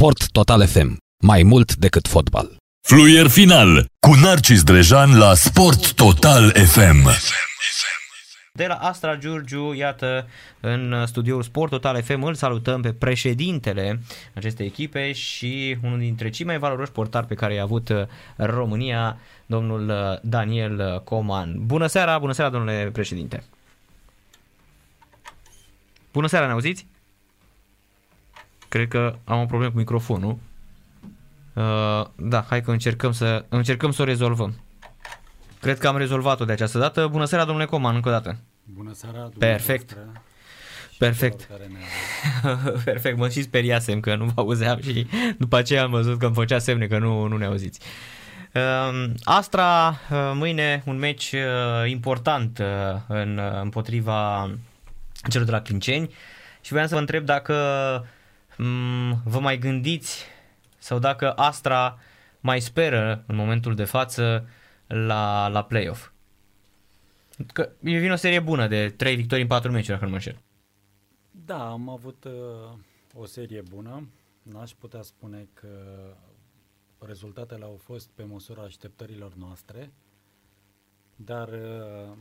Sport Total FM. Mai mult decât fotbal. Fluier final cu Narcis Drejan la Sport Total FM. De la Astra Giurgiu, iată, în studioul Sport Total FM îl salutăm pe președintele acestei echipe și unul dintre cei mai valoroși portari pe care i-a avut România, domnul Daniel Coman. Bună seara, bună seara, domnule președinte! Bună seara, ne auziți? Cred că am o problemă cu microfonul. Uh, da, hai că încercăm să, încercăm să o rezolvăm. Cred că am rezolvat-o de această dată. Bună seara, domnule Coman, încă o dată. Bună seara, Perfect. Perfect. Perfect, mă și speriasem că nu vă auzeam și după aceea am văzut că îmi făcea semne că nu, nu ne auziți. Uh, Astra, uh, mâine un meci uh, important uh, în, uh, împotriva celor de la Clinceni și vreau să vă întreb dacă um, vă mai gândiți sau dacă Astra mai speră în momentul de față la, la play-off. Că e vine o serie bună de 3 victorii în 4 meciuri, dacă nu mă înșel. Da, am avut uh, o serie bună. N-aș putea spune că rezultatele au fost pe măsura așteptărilor noastre, dar uh,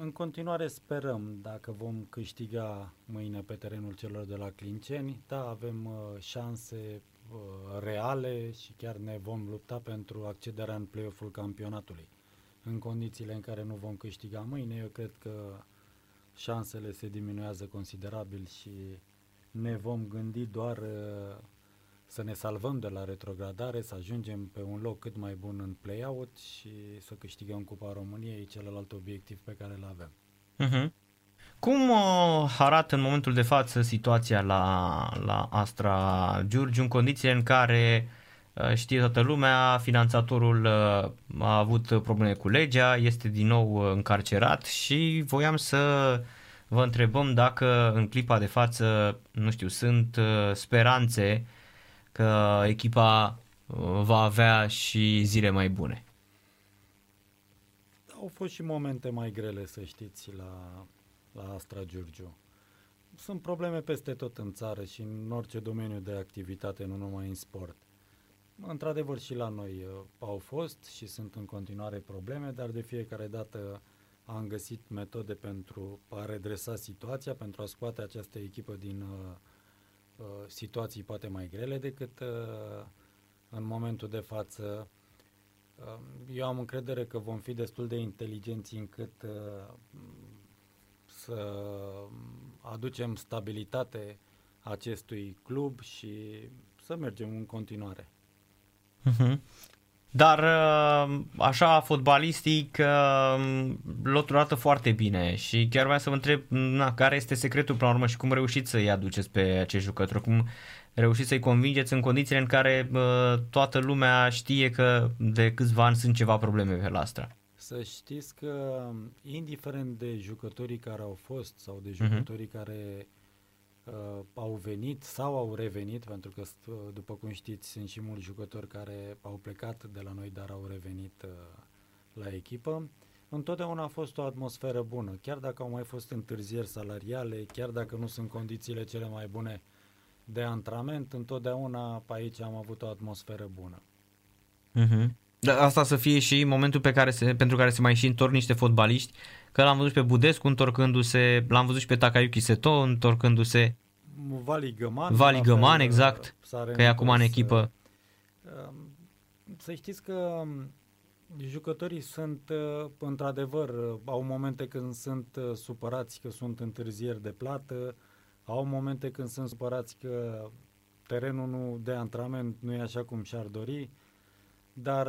în continuare sperăm dacă vom câștiga mâine pe terenul celor de la Clinceni. Da, avem uh, șanse uh, reale și chiar ne vom lupta pentru accederea în play-off-ul campionatului. În condițiile în care nu vom câștiga mâine, eu cred că șansele se diminuează considerabil și ne vom gândi doar uh, să ne salvăm de la retrogradare, să ajungem pe un loc cât mai bun în play-out și să câștigăm Cupa României, celălalt obiectiv pe care îl avem. Uh-huh. Cum uh, arată în momentul de față situația la, la Astra Giurgiu în condițiile în care uh, știe toată lumea, finanțatorul uh, a avut probleme cu legea, este din nou uh, încarcerat și voiam să vă întrebăm dacă în clipa de față, nu știu, sunt uh, speranțe că echipa uh, va avea și zile mai bune. Au fost și momente mai grele, să știți, la, la Astra Giurgiu. Sunt probleme peste tot în țară și în orice domeniu de activitate, nu numai în sport. Într-adevăr și la noi uh, au fost și sunt în continuare probleme, dar de fiecare dată am găsit metode pentru a redresa situația, pentru a scoate această echipă din uh, uh, situații poate mai grele decât uh, în momentul de față. Uh, eu am încredere că vom fi destul de inteligenți încât uh, să aducem stabilitate acestui club și să mergem în continuare. Uh-huh. Dar uh, așa fotbalistic uh, lotul arată foarte bine și chiar vreau să vă întreb na, care este secretul până la urmă și cum reușiți să-i aduceți pe acești jucători, cum reușiți să-i convingeți în condițiile în care uh, toată lumea știe că de câțiva ani sunt ceva probleme pe la Astra. Să știți că indiferent de jucătorii care au fost sau de jucătorii uh-huh. care uh, au venit sau au revenit, pentru că, uh, după cum știți, sunt și mulți jucători care au plecat de la noi, dar au revenit uh, la echipă. Întotdeauna a fost o atmosferă bună, chiar dacă au mai fost întârzieri salariale, chiar dacă nu sunt condițiile cele mai bune de antrenament, întotdeauna pe aici am avut o atmosferă bună. Uh-huh. Da, asta să fie și momentul pe care se, pentru care se mai și întorc niște fotbaliști, că l-am văzut pe Budescu întorcându-se, l-am văzut și pe Takayuki Seto întorcându-se. Vali Găman. Vali Găman, exact, că e acum în echipă. Uh, să știți că um, jucătorii sunt, uh, într-adevăr, uh, au momente când sunt supărați că sunt întârzieri de plată, au momente când sunt supărați că terenul nu de antrenament nu e așa cum și-ar dori, dar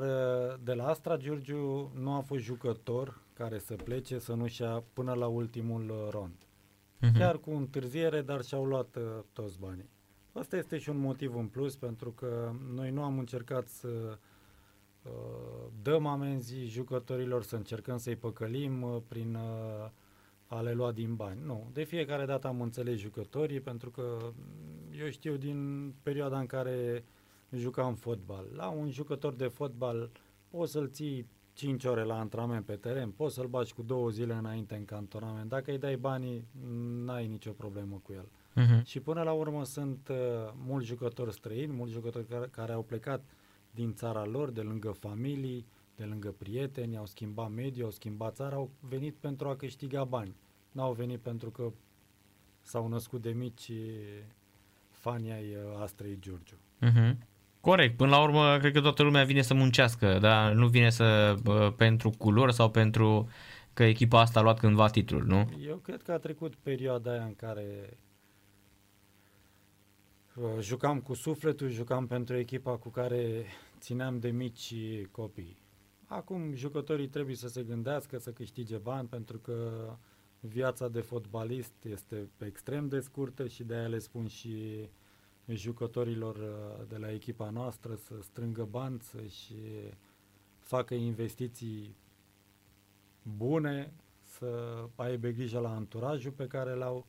de la Astra Giurgiu nu a fost jucător care să plece să nu-și ia până la ultimul rond. Uh-huh. Chiar cu întârziere, dar și-au luat uh, toți banii. Asta este și un motiv în plus, pentru că noi nu am încercat să uh, dăm amenzi jucătorilor, să încercăm să-i păcălim uh, prin uh, a le lua din bani. Nu, de fiecare dată am înțeles jucătorii, pentru că eu știu din perioada în care jucam fotbal. La un jucător de fotbal poți să-l ții 5 ore la antrenament pe teren, poți să-l bagi cu două zile înainte în cantonament. Dacă îi dai banii, n-ai nicio problemă cu el. Uh-huh. Și până la urmă sunt uh, mulți jucători străini, mulți jucători care, care au plecat din țara lor, de lângă familii, de lângă prieteni, au schimbat mediul, au schimbat țara, au venit pentru a câștiga bani. N-au venit pentru că s-au născut de mici fani ai uh, Astrei Giurgiu. Uh-huh. Corect. Până la urmă, cred că toată lumea vine să muncească, dar nu vine să uh, pentru culori sau pentru că echipa asta a luat cândva titlul, nu? Eu cred că a trecut perioada aia în care uh, jucam cu sufletul, jucam pentru echipa cu care țineam de mici copii. Acum jucătorii trebuie să se gândească să câștige bani pentru că viața de fotbalist este extrem de scurtă și de aia le spun și jucătorilor uh, de la echipa noastră să strângă bani, să-și facă investiții bune, să aibă grijă la anturajul pe care l-au,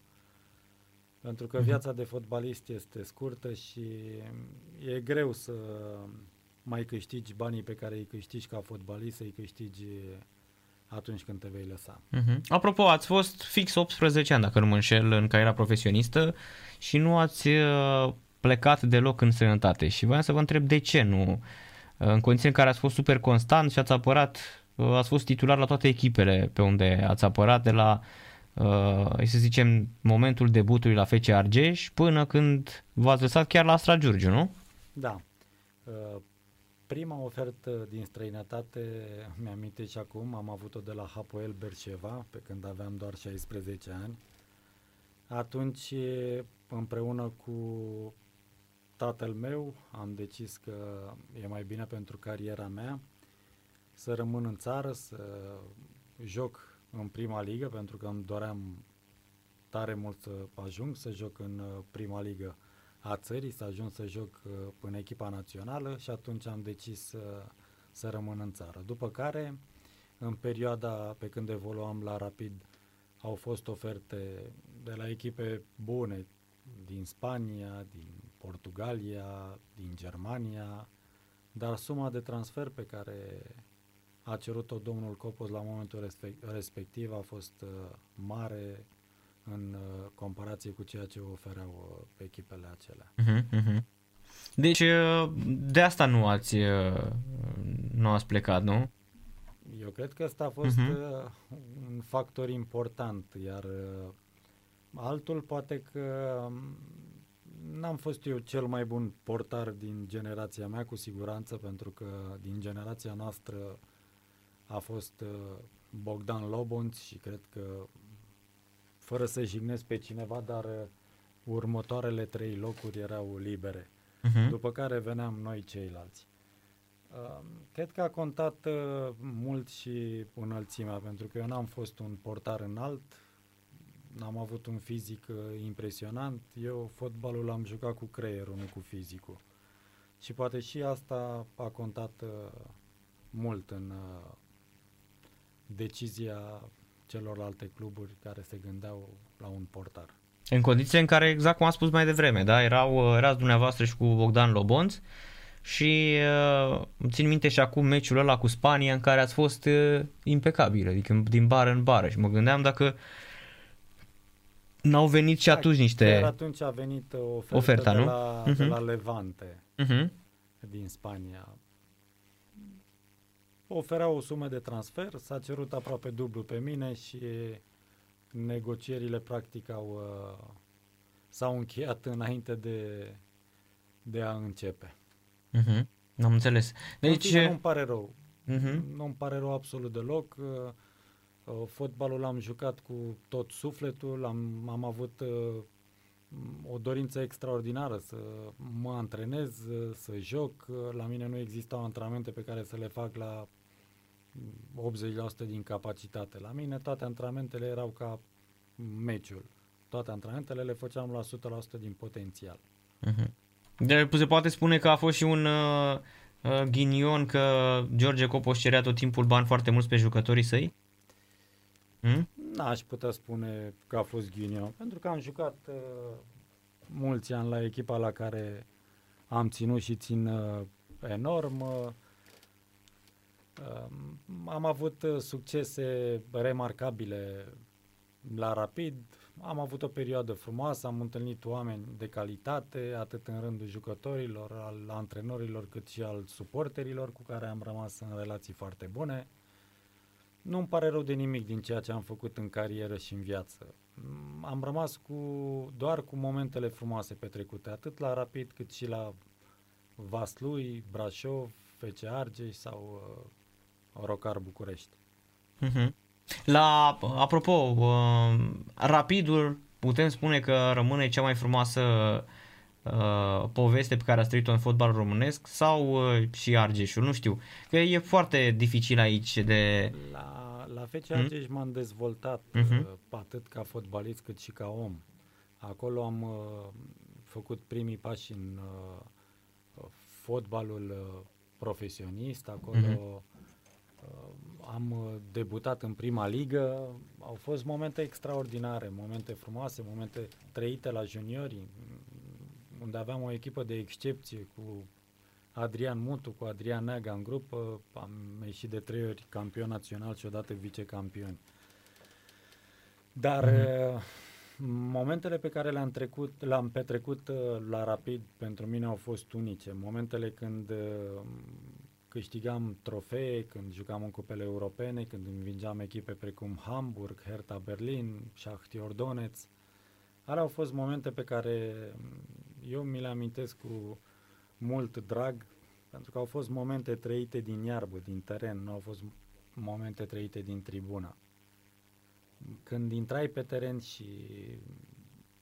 pentru că mhm. viața de fotbalist este scurtă și e greu să mai câștigi banii pe care îi câștigi ca fotbalist, să îi câștigi atunci când te vei lăsa. Uh-huh. Apropo, ați fost fix 18 ani, dacă nu mă înșel, în cariera profesionistă și nu ați uh, plecat deloc în străinătate. Și voiam să vă întreb de ce nu, uh, în condiții în care ați fost super constant și ați apărat, uh, ați fost titular la toate echipele pe unde ați apărat, de la, să zicem, momentul debutului la FC Argeș până când v-ați lăsat chiar la Astra Giurgiu, nu? Da prima ofertă din străinătate, mi-am și acum, am avut-o de la Hapoel Berceva, pe când aveam doar 16 ani. Atunci, împreună cu tatăl meu, am decis că e mai bine pentru cariera mea să rămân în țară, să joc în prima ligă, pentru că îmi doream tare mult să ajung să joc în prima ligă a țării, să ajung să joc uh, în echipa națională și atunci am decis să, să rămân în țară. După care, în perioada pe când evoluam la Rapid, au fost oferte de la echipe bune din Spania, din Portugalia, din Germania, dar suma de transfer pe care a cerut-o domnul Copos la momentul respectiv a fost uh, mare, în uh, comparație cu ceea ce ofereau uh, echipele acelea. Uh-huh, uh-huh. Deci uh, de asta nu ați, nu ați plecat, nu? Eu cred că ăsta a fost uh-huh. un factor important, iar altul poate că um, n-am fost eu cel mai bun portar din generația mea, cu siguranță, pentru că din generația noastră a fost Bogdan Lobonț și cred că fără să jignesc pe cineva, dar uh, următoarele trei locuri erau libere. Uh-huh. După care veneam noi ceilalți. Uh, cred că a contat uh, mult și înălțimea, pentru că eu n-am fost un portar înalt, n-am avut un fizic uh, impresionant, eu fotbalul l-am jucat cu creierul, nu cu fizicul. Și poate și asta a contat uh, mult în uh, decizia celorlalte cluburi care se gândeau la un portar. În condiții în care, exact cum am spus mai devreme, da, erau, erați dumneavoastră și cu Bogdan Lobonț și uh, țin minte și acum meciul ăla cu Spania în care ați fost uh, impecabil, adică din bară în bară și mă gândeam dacă n-au venit și da, atunci niște... Chiar atunci a venit o ofertă oferta, de, nu? La, uh-huh. de mhm. la Levante uh-huh. din Spania oferea o sumă de transfer, s-a cerut aproape dublu pe mine și negocierile practic au, uh, s-au încheiat înainte de, de a începe. Uh-huh. Am înțeles. Deci... Nu-mi pare rău. Uh-huh. Nu-mi pare rău absolut deloc. Uh, uh, fotbalul l-am jucat cu tot sufletul, am, am avut uh, o dorință extraordinară să mă antrenez, să joc. La mine nu existau antrenamente pe care să le fac la 80% din capacitate. La mine toate antrenamentele erau ca meciul. Toate antrenamentele le făceam la 100% din potențial. Uh-huh. De, se poate spune că a fost și un uh, uh, ghinion că George Copos cerea tot timpul bani foarte mulți pe jucătorii săi? Hmm? N-aș putea spune că a fost ghinion, pentru că am jucat uh, mulți ani la echipa la care am ținut și țin uh, enorm. Uh, am avut uh, succese remarcabile la Rapid, am avut o perioadă frumoasă, am întâlnit oameni de calitate, atât în rândul jucătorilor, al antrenorilor, cât și al suporterilor cu care am rămas în relații foarte bune. Nu îmi pare rău de nimic din ceea ce am făcut în carieră și în viață. Mm, Am rămas cu, doar cu momentele frumoase petrecute, atât la Rapid cât și la Vaslui, Brașov, FC Argeș sau uh, Rocar București. Mhm. La, apropo, uh, Rapidul putem spune că rămâne cea mai frumoasă uh, poveste pe care a trăit-o în fotbal românesc sau uh, și Argeșul, nu știu. Că e foarte dificil aici de... La, la FC Argeș m-am dezvoltat Mhm. uh, atât ca fotbalist cât și ca om. Acolo am uh, făcut primii pași în uh, fotbalul uh, profesionist, acolo Mhm. uh, am uh, debutat în prima ligă. Au fost momente extraordinare, momente frumoase, momente trăite la juniori, m- unde aveam o echipă de excepție cu Adrian Mutu, cu Adrian Neaga în grupă. Am ieșit de trei ori campion național și odată vicecampioni. Dar uh, momentele pe care le-am, trecut, le-am petrecut uh, la Rapid pentru mine au fost unice. Momentele când uh, câștigam trofee, când jucam în cupele europene, când învingeam echipe precum Hamburg, Hertha Berlin, Shakhtar Donetsk. Alea au fost momente pe care mm, eu mi le amintesc cu mult drag, pentru că au fost momente trăite din iarbă, din teren, nu au fost momente trăite din tribună. Când intrai pe teren și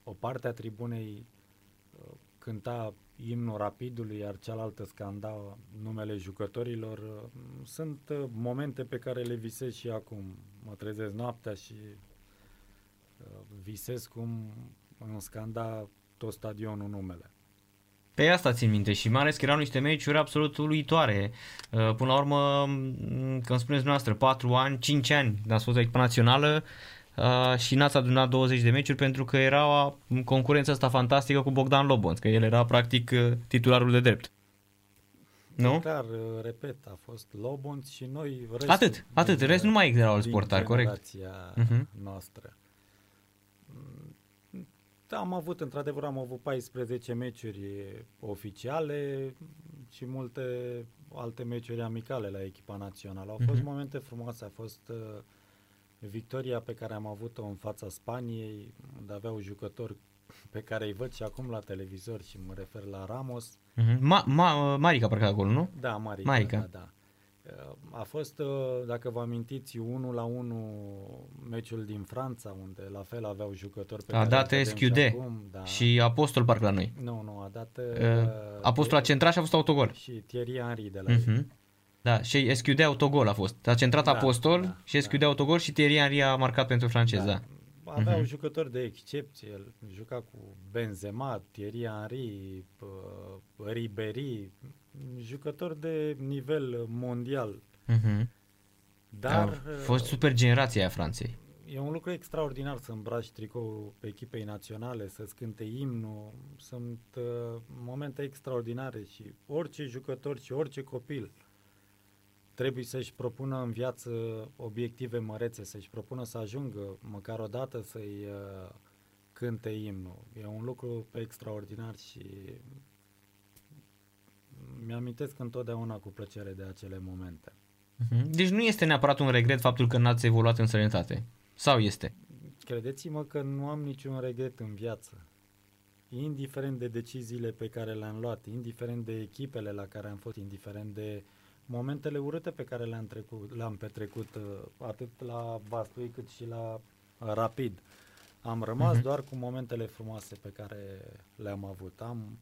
o parte a tribunei uh, cânta imnul rapidului, iar cealaltă scanda numele jucătorilor, uh, sunt uh, momente pe care le visez și acum. Mă trezesc noaptea și uh, visez cum îmi scanda tot stadionul numele. Pe asta țin minte și mai ales că erau niște meciuri absolut uluitoare. Uh, Până la urmă, m, când spuneți dumneavoastră, 4 ani, 5 ani ați fost la echipa națională uh, și n-ați adunat 20 de meciuri pentru că era concurența asta fantastică cu Bogdan Lobonț, că el era practic uh, titularul de drept. Nu? Clar, uh, repet, a fost Lobonț și noi... Restul Atât, atât, din, rest nu mai erau alți din portari, corect. generația Mhm. noastră. Mm, Am avut, într-adevăr, am avut 14 meciuri oficiale și multe alte meciuri amicale la echipa națională. Au fost Mhm. momente frumoase, a fost uh, victoria pe care am avut-o în fața Spaniei, unde aveau jucători pe care îi văd și acum la televizor și mă refer la Ramos, Mhm. Ma, ma, Marica parcă acolo, nu? da, Marica. Marica. Da, da. Uh, A fost, uh, dacă vă amintiți, 1 la 1 meciul din Franța, unde la fel aveau jucători pe A care dat îi vedem SQD și acum. Da. și Apostol parcă la noi. Nu, nu, a dat... Uh, Apostol a centrat și a fost autogol. Și Thierry Henry de la ei. Mhm. Da, și SQD autogol a fost. A centrat Da, Apostol da, și SQD da. autogol și Thierry Henry a marcat pentru francez, da. Aveau Mhm. jucători de excepție, el juca cu Benzema, Thierry Henry, uh, Ribéry, jucători de nivel mondial. Mhm. Dar a uh, fost super generația aia Franței. E un lucru extraordinar să îmbraci tricou pe echipei naționale, să-ți cânte imnul. Sunt uh, momente extraordinare și orice jucător și orice copil trebuie să-și propună în viață obiective mărețe, să-și propună să ajungă măcar o dată să-i uh, cânte imnul. E un lucru extraordinar și mi-amintesc întotdeauna cu plăcere de acele momente. Mhm. Deci nu este neapărat un regret faptul că n-ați evoluat în străinătate. Sau este? Credeți-mă că nu am niciun regret în viață. Indiferent de deciziile pe care le-am luat, indiferent de echipele la care am fost, indiferent de momentele urâte pe care le-am, trecut, le-am petrecut uh, atât la Vaslui cât și la uh, Rapid. Am rămas Mhm. doar cu momentele frumoase pe care le-am avut. Am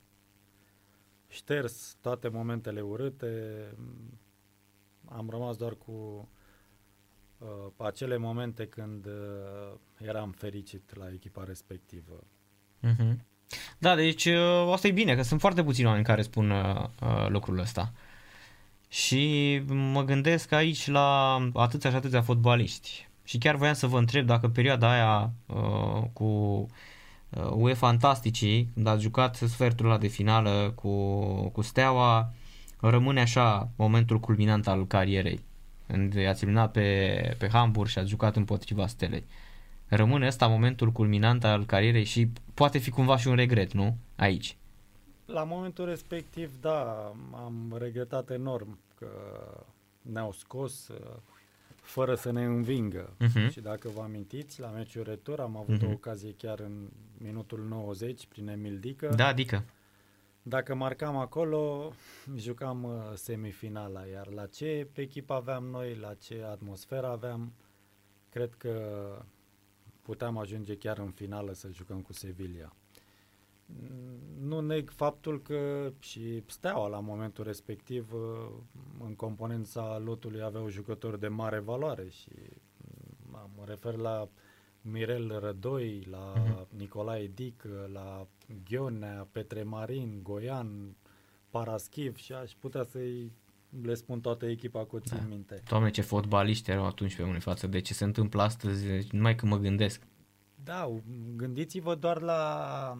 șters toate momentele urâte, am rămas doar cu uh, acele momente când uh, eram fericit la echipa respectivă. Mhm. Da, deci uh, asta e bine, că sunt foarte puțini oameni care spun uh, uh, lucrul ăsta. Și mă gândesc aici la atâția și atâția fotbaliști. Și chiar voiam să vă întreb dacă perioada aia uh, cu uh, UE Fantasticii, când ați jucat sfertul ăla de finală cu, cu Steaua, rămâne așa momentul culminant al carierei. Când ați eliminat pe, pe Hamburg și ați jucat împotriva Stelei. Rămâne ăsta momentul culminant al carierei și poate fi cumva și un regret, nu? Aici. La momentul respectiv, da, am regretat enorm că ne-au scos uh, fără să ne învingă. Mhm. Și dacă vă amintiți, la meciul retur am avut Mhm. o ocazie chiar în minutul 90 prin Emil Dică. Da, adică. Dacă marcam acolo, jucam uh, semifinala, iar la ce echipă aveam noi, la ce atmosferă aveam, cred că puteam ajunge chiar în finală să jucăm cu Sevilla. Mm, Nu neg faptul că și Steaua la momentul respectiv uh, în componența lotului aveau jucători de mare valoare și mm, mă refer la Mirel Rădoi, la Mhm. Nicolae Dic, la Ghionea, Petre Marin, Goian, Paraschiv și aș putea să-i le spun toată echipa cu țin Da. minte. Doamne, ce fotbaliști erau atunci pe unii față de ce se întâmplă astăzi, numai când mă gândesc. Da, gândiți-vă doar la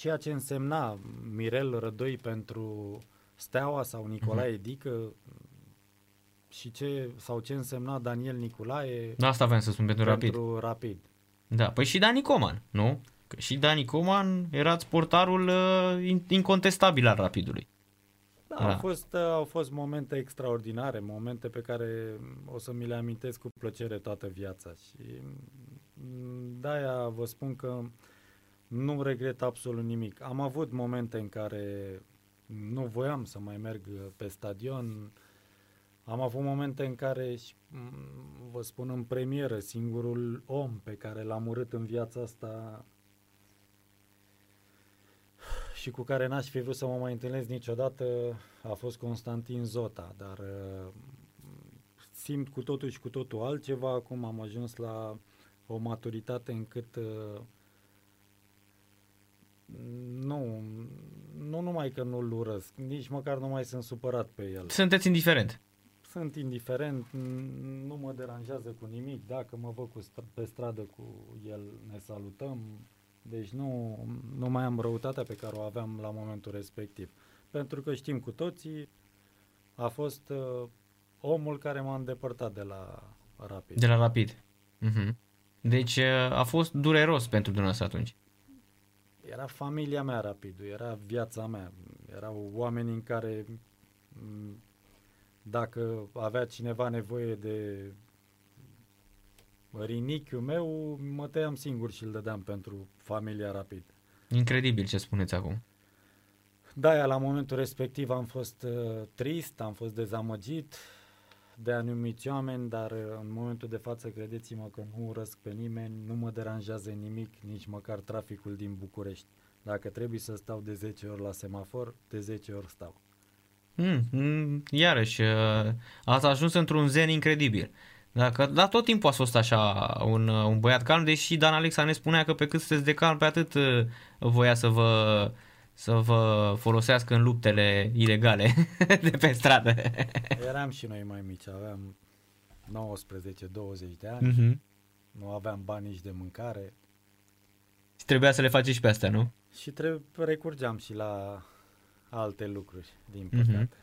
ceea ce însemna Mirel Rădoi pentru Steaua sau Nicolae Mhm. Dică și ce, sau ce însemna Daniel Nicolae Da, asta aveam să spun pentru, rapid. pentru rapid. Da, păi și Dani Coman, nu? Că și Dani Coman era sportarul uh, in- incontestabil al rapidului. Da, Da. Au, fost, uh, au fost momente extraordinare, momente pe care o să mi le amintesc cu plăcere toată viața și mm, de-aia vă spun că nu regret absolut nimic. Am avut momente în care nu voiam să mai merg pe stadion, am avut momente în care, și, mm, vă spun în premieră, singurul om pe care l-am urât în viața asta și cu care n-aș fi vrut să mă mai întâlnesc niciodată a fost Constantin Zota, dar uh, simt cu totul și cu totul altceva. Acum am ajuns la o maturitate încât uh, nu, nu numai că nu-l urăsc, nici măcar nu mai sunt supărat pe el. Sunteți indiferent. Sunt indiferent, n- nu mă deranjează cu nimic. Dacă mă văd cu st- pe stradă cu el, ne salutăm. Deci nu, nu mai am răutatea pe care o aveam la momentul respectiv. Pentru că știm cu toții, a fost uh, omul care m-a îndepărtat de la Rapid. De la rapid. Mhm. Deci uh, a fost dureros pentru dumneavoastră atunci. Era familia mea Rapidul, era viața mea. Erau oameni în care m, dacă avea cineva nevoie de rinichiul meu, mă tăiam singur și îl dădeam pentru familia Rapid. Incredibil ce spuneți acum. Da, la momentul respectiv am fost uh, trist, am fost dezamăgit de anumiți oameni, dar uh, în momentul de față credeți-mă că nu urăsc pe nimeni, nu mă deranjează nimic, nici măcar traficul din București. Dacă trebuie să stau de 10 ori la semafor, de 10 ori stau. Mm, mm, iarăși, uh, ați ajuns într-un zen incredibil. Dacă, dar tot timpul a fost așa un, uh, un băiat calm, deși Dan Alexa ne spunea că pe cât sunteți de calm, pe atât uh, voia să vă, să vă folosească în luptele ilegale de pe stradă. Eram și noi mai mici, aveam 19-20 de ani, Mhm. nu aveam bani nici de mâncare Și trebuia să le faceți și pe astea, nu? și trebuie recurgeam și la alte lucruri, din Mhm. păcate.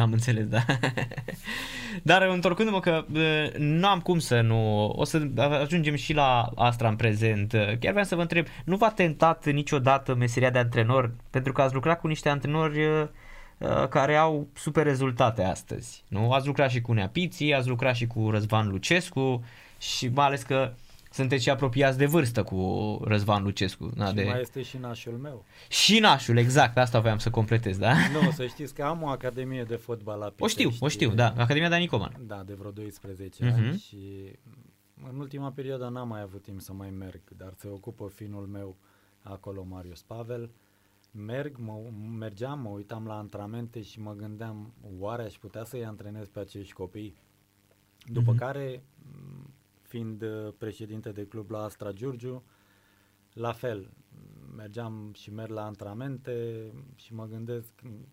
Am înțeles, da. Dar întorcându-mă că uh, nu am cum să nu... O să ajungem și la Astra în prezent. Uh, Chiar vreau să vă întreb, nu v-a tentat niciodată meseria de antrenor? Pentru că ați lucrat cu niște antrenori uh, uh, care au super rezultate astăzi. Nu? Ați lucrat și cu Neapiții, ați lucrat și cu Răzvan Lucescu și mai ales că sunteți și apropiați de vârstă cu Răzvan Lucescu. Da, și de... mai este și nașul meu. Și nașul, exact, asta voiam să completez, da? Nu, să știți că am o academie de fotbal la O știu, Pitești. o știu, da, Academia Dani Coman. Da, de vreo 12 Mhm. ani și în ultima perioadă n-am mai avut timp să mai merg, dar se ocupă finul meu acolo, Marius Pavel. Merg, mă, mergeam, mă uitam la antrenamente și mă gândeam, oare aș putea să-i antrenez pe acești copii? După Mhm. care, m, fiind uh, președinte de club la Astra Giurgiu, la fel, mergeam și merg la antrenamente și mă gândesc, m,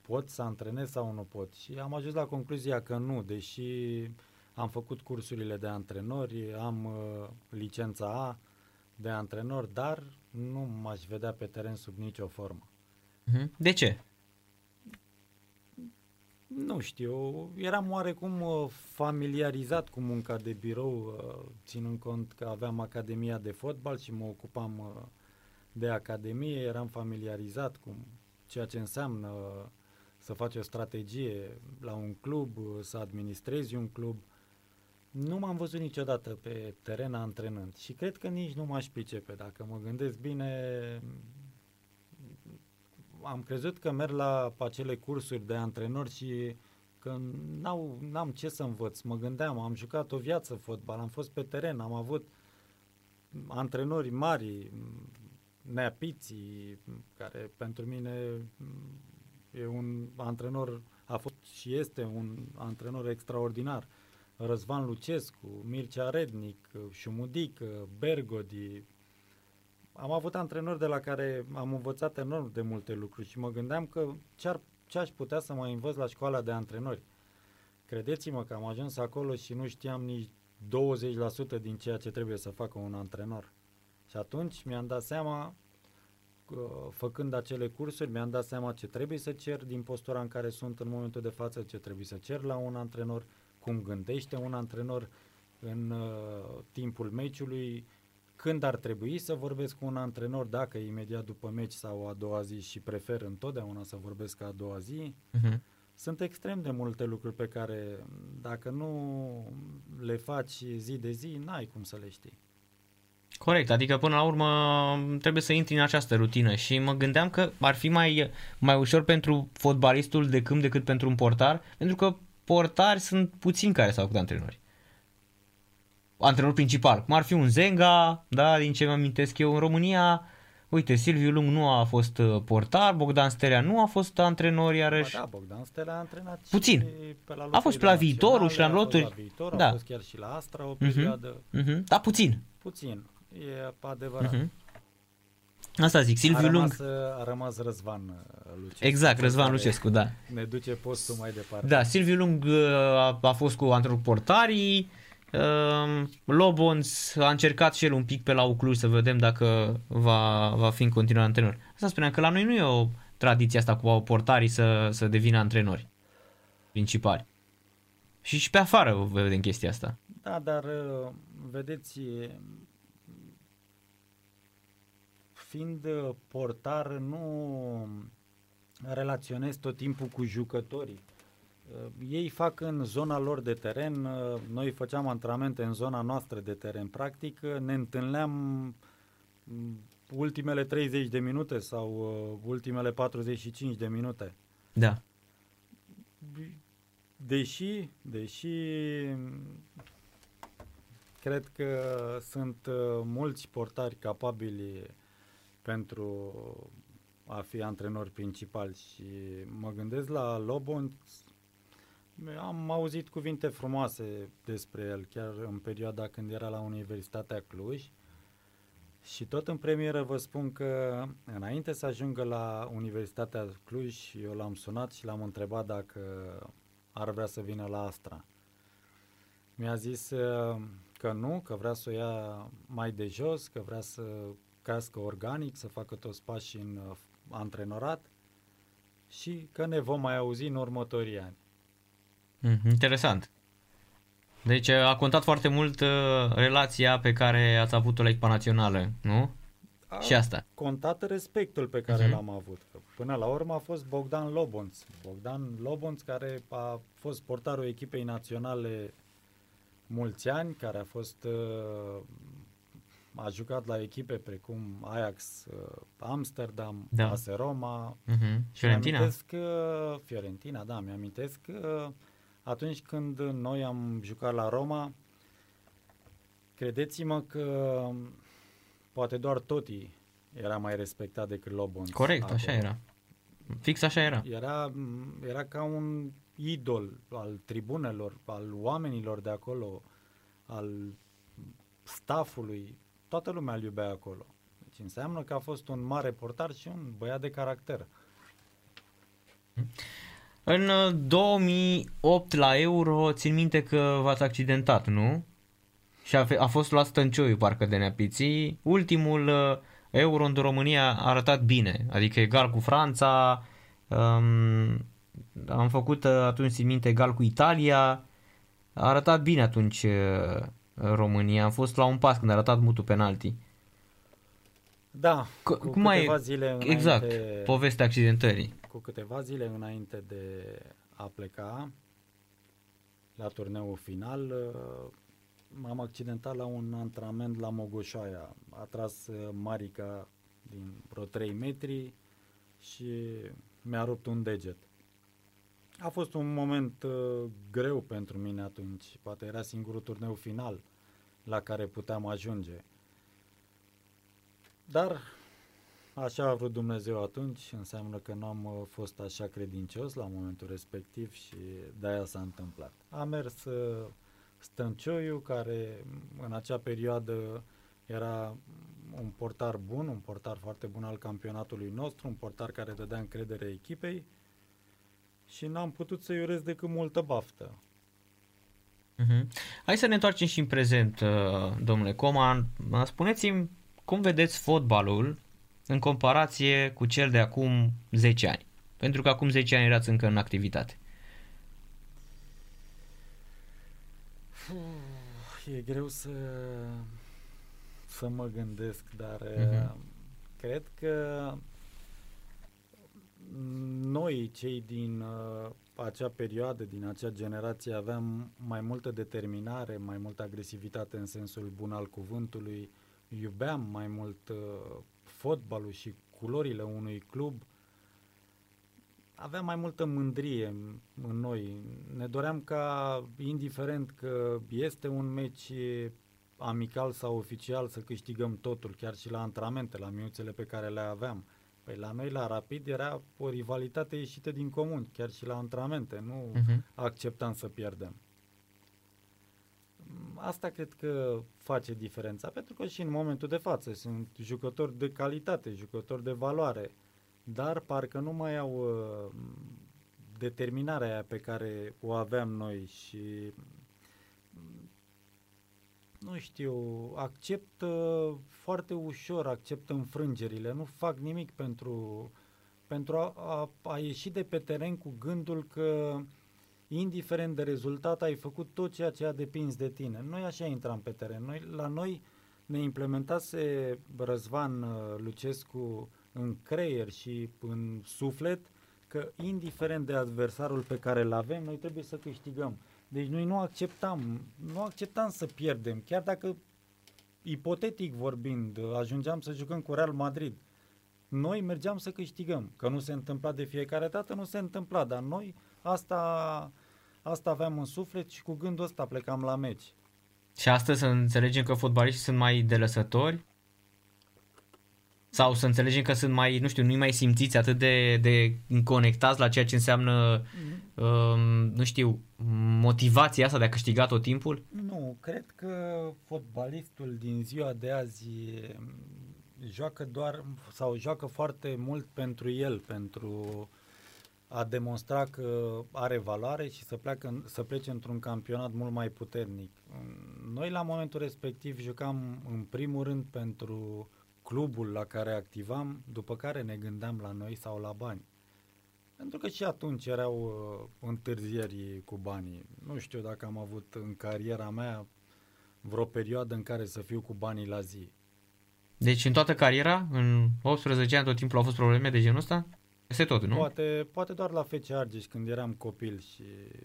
pot să antrenez sau nu pot? Și am ajuns la concluzia că nu, deși am făcut cursurile de antrenori, am uh, licența A de antrenor, dar nu m-aș vedea pe teren sub nicio formă. Mhm. De ce? Nu știu, eram oarecum uh, familiarizat cu munca de birou, uh, ținând cont că aveam Academia de Fotbal și mă ocupam uh, de Academie, eram familiarizat cu ceea ce înseamnă să faci o strategie la un club, să administrezi un club. Nu m-am văzut niciodată pe teren antrenând și cred că nici nu m-aș pricepe. Dacă mă gândesc bine, am crezut că merg la acele cursuri de antrenori și că n-au, n-am ce să învăț. Mă gândeam, am jucat o viață fotbal, am fost pe teren, am avut antrenori mari, Neapiții, care pentru mine e un antrenor, a fost și este un antrenor extraordinar. Răzvan Lucescu, Mircea Rednic, Șumudic, Bergodi, am avut antrenori de la care am învățat enorm de multe lucruri și mă gândeam că ce, ar, ce aș putea să mai învăț la școala de antrenori. Credeți-mă că am ajuns acolo și nu știam nici 20% din ceea ce trebuie să facă un antrenor. Și atunci mi-am dat seama, făcând acele cursuri, mi-am dat seama ce trebuie să cer din postura în care sunt în momentul de față, ce trebuie să cer la un antrenor, cum gândește un antrenor în uh, timpul meciului, când ar trebui să vorbesc cu un antrenor, dacă imediat după meci sau a doua zi și prefer întotdeauna să vorbesc a doua zi. Uh-huh. Sunt extrem de multe lucruri pe care dacă nu le faci zi de zi, n-ai cum să le știi. Corect, adică până la urmă trebuie să intri în această rutină și mă gândeam că ar fi mai, mai ușor pentru fotbalistul de câmp decât pentru un portar, pentru că portari sunt puțini care s-au făcut antrenori antrenor principal, cum ar fi un Zenga, da, din ce mi amintesc eu în România, uite, Silviu Lung nu a fost uh, portar, Bogdan Stelea nu a fost antrenor iarăși. Ba da, Bogdan Stelea a antrenat Puțin. pe la a fost pe la viitorul și la loturi. La viitor, da. a fost chiar și la Astra o mhm. perioadă. Uh-huh. Uh-huh. Da, puțin. Puțin, e adevărat. Uh-huh. Asta zic, Silviu a Lung. Rămas, a rămas Răzvan uh, Lucescu. Exact, Răzvan Lucescu, da. Ne duce postul mai departe. Da, Silviu Lung uh, a, a fost cu antrenorul portarii, Ehm, Lobons a încercat și el un pic pe la Ucluj să vedem dacă va, va fi în continuare antrenor. Asta spuneam că la noi nu e o tradiție asta cu portarii să, să devină antrenori principali. Și și pe afară vedem chestia asta. Da, dar uh, vedeți, fiind uh, portar, nu relaționez tot timpul cu jucătorii. Uh, ei fac în zona lor de teren, uh, noi făceam antrenamente în zona noastră de teren. Practic uh, ne întâlneam mm, ultimele 30 de minute sau ultimele 45 de minute. Da. Deși, deși cred că sunt mulți portari capabili pentru a fi antrenori principali și mă gândesc la Lobonț am auzit cuvinte frumoase despre el, chiar în perioada când era la Universitatea Cluj. Și tot în premieră vă spun că înainte să ajungă la Universitatea Cluj, eu l-am sunat și l-am întrebat dacă ar vrea să vină la Astra. Mi-a zis uh, că nu, că vrea să o ia mai de jos, că vrea să crească organic, să facă toți pașii în uh, antrenorat și că ne vom mai auzi în următorii ani. Mm, interesant. Deci a contat foarte mult uh, relația pe care ați avut-o la echipa națională, nu? A și asta. contat respectul pe care uh-huh. l-am avut. Până la urmă a fost Bogdan Lobonț. Bogdan Lobonț care a fost portarul echipei naționale mulți ani, care a fost uh, a jucat la echipe precum Ajax, uh, Amsterdam, da. AS Roma. Uh-huh. Fiorentina. Mi-amintesc, uh, Fiorentina, da, mi-amintesc că uh, atunci când noi am jucat la Roma, credeți-mă că poate doar Toti era mai respectat decât Lobon. Corect, acolo. așa era. Fix așa era. Era, era ca un idol al tribunelor, al oamenilor de acolo, al staffului. Toată lumea îl iubea acolo. Deci înseamnă că a fost un mare portar și un băiat de caracter. În 2008 uh, la Euro, țin minte că v-ați accidentat, nu? Și a, a fost luat stâncioiul parcă de neapiții. Ultimul uh, Euro în România a arătat bine, adică egal cu Franța. Um, am făcut uh, atunci, țin minte, egal cu Italia. A arătat bine atunci uh, România. Am fost la un pas când a arătat mutul penalti. Da, cu cum câteva ai... zile înainte, Exact, povestea accidentării. Cu câteva zile înainte de a pleca la turneul final, uh, m-am accidentat la un antrenament la Mogoșaia. A tras Marica din vreo 3 metri și mi-a rupt un deget. A fost un moment uh, greu pentru mine atunci. Poate era singurul turneu final la care puteam ajunge. Dar așa a vrut Dumnezeu atunci, înseamnă că nu am uh, fost așa credincios la momentul respectiv și de-aia s-a întâmplat. A mers uh, Stăncioiu, care în acea perioadă era un portar bun, un portar foarte bun al campionatului nostru, un portar care dădea încredere echipei și n-am putut să-i urez decât multă baftă. Uh-huh. Hai să ne întoarcem și în prezent, uh, domnule Coman. Spuneți-mi cum vedeți fotbalul în comparație cu cel de acum 10 ani? Pentru că acum 10 ani erați încă în activitate. E greu să, să mă gândesc, dar uh-huh. cred că noi, cei din uh, acea perioadă, din acea generație, aveam mai multă determinare, mai multă agresivitate în sensul bun al cuvântului, iubeam mai mult uh, fotbalul și culorile unui club, aveam mai multă mândrie în, în noi. Ne doream ca, indiferent că este un meci amical sau oficial, să câștigăm totul, chiar și la antrenamente, la miuțele pe care le aveam. Păi la noi, la Rapid, era o rivalitate ieșită din comun, chiar și la antrenamente. Nu uh-huh. acceptam să pierdem. Asta cred că face diferența, pentru că și în momentul de față sunt jucători de calitate, jucători de valoare, dar parcă nu mai au uh, determinarea aia pe care o aveam noi și nu știu, acceptă foarte ușor, acceptă înfrângerile, nu fac nimic pentru, pentru a, a, a ieși de pe teren cu gândul că indiferent de rezultat ai făcut tot ceea ce a depins de tine. Noi așa intram pe teren. Noi, la noi ne implementase Răzvan uh, Lucescu în creier și în suflet că indiferent de adversarul pe care îl avem, noi trebuie să câștigăm. Deci noi nu acceptam, nu acceptam să pierdem, chiar dacă ipotetic vorbind, ajungeam să jucăm cu Real Madrid. Noi mergeam să câștigăm, că nu se întâmpla de fiecare dată, nu se întâmpla, dar noi asta, asta aveam în suflet și cu gândul ăsta plecam la meci. Și astăzi să înțelegem că fotbaliștii sunt mai delăsători? Sau să înțelegem că sunt mai, nu știu, nu mai simțiți atât de, de conectați la ceea ce înseamnă, mm-hmm. um, nu știu, motivația asta de a câștiga tot timpul? Nu, cred că fotbalistul din ziua de azi joacă doar sau joacă foarte mult pentru el, pentru a demonstra că are valoare și să, pleacă, să plece într-un campionat mult mai puternic. Noi la momentul respectiv jucam în primul rând pentru clubul la care activam, după care ne gândeam la noi sau la bani. Pentru că și atunci erau uh, întârzieri cu banii. Nu știu dacă am avut în cariera mea vreo perioadă în care să fiu cu banii la zi. Deci în toată cariera, în 18 ani, tot timpul au fost probleme de genul ăsta? Este tot, nu? Poate, poate doar la FC Argeș când eram copil și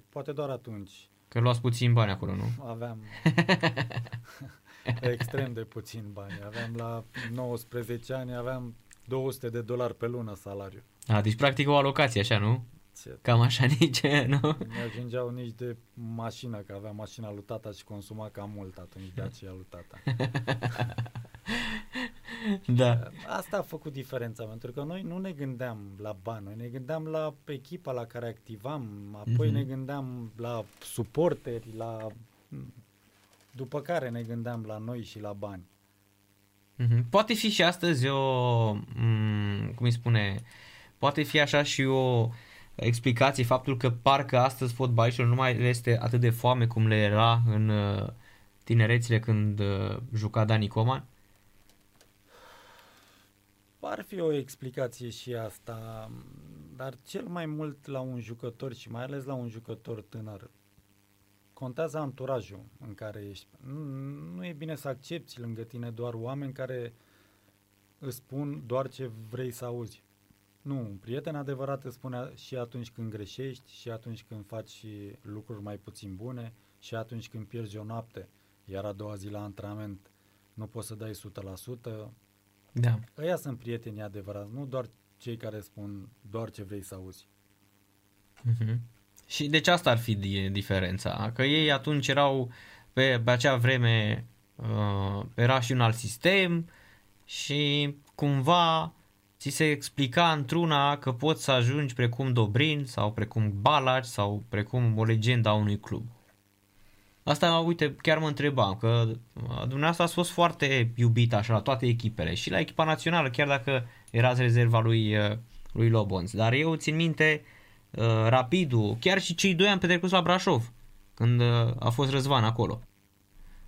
poate doar atunci. Că luați puțin bani acolo, nu? Aveam extrem de puțin bani. Aveam la 19 ani, aveam 200 de dolari pe lună salariu. A, deci practic o alocație așa, nu? Ce? Cam așa nici, nu? Nu ajungeau nici de mașină, că avea mașina lui tata și consuma cam mult atunci de aceea lui tata. da. Asta a făcut diferența, pentru că noi nu ne gândeam la bani, noi ne gândeam la echipa la care activam, apoi mm-hmm. ne gândeam la suporteri, la... după care ne gândeam la noi și la bani. Mm-hmm. Poate fi și astăzi o, mm, cum îi spune, poate fi așa și o explicație faptul că parcă astăzi fotbaliștilor nu mai le este atât de foame cum le era în uh, tinerețile când uh, juca Dani Coman? Ar fi o explicație și asta, dar cel mai mult la un jucător și mai ales la un jucător tânăr, contează anturajul în care ești. Nu, nu e bine să accepti lângă tine doar oameni care îți spun doar ce vrei să auzi. Nu, un prieten adevărat îți spune și atunci când greșești, și atunci când faci lucruri mai puțin bune, și atunci când pierzi o noapte, iar a doua zi la antrenament nu poți să dai 100%. Da. Ăia sunt prietenii adevărați, nu doar cei care spun doar ce vrei să auzi. Uh-huh. Și deci asta ar fi diferența, că ei atunci erau pe, pe acea vreme uh, era și un alt sistem și cumva ți se explica într-una că poți să ajungi precum Dobrin sau precum Balaci sau precum o legendă a unui club. Asta, uite, chiar mă întrebam, că dumneavoastră ați fost foarte iubit așa la toate echipele și la echipa națională, chiar dacă erați rezerva lui, lui Lobonț. Dar eu țin minte uh, Rapidul, chiar și cei doi ani petrecuți la Brașov, când uh, a fost Răzvan acolo.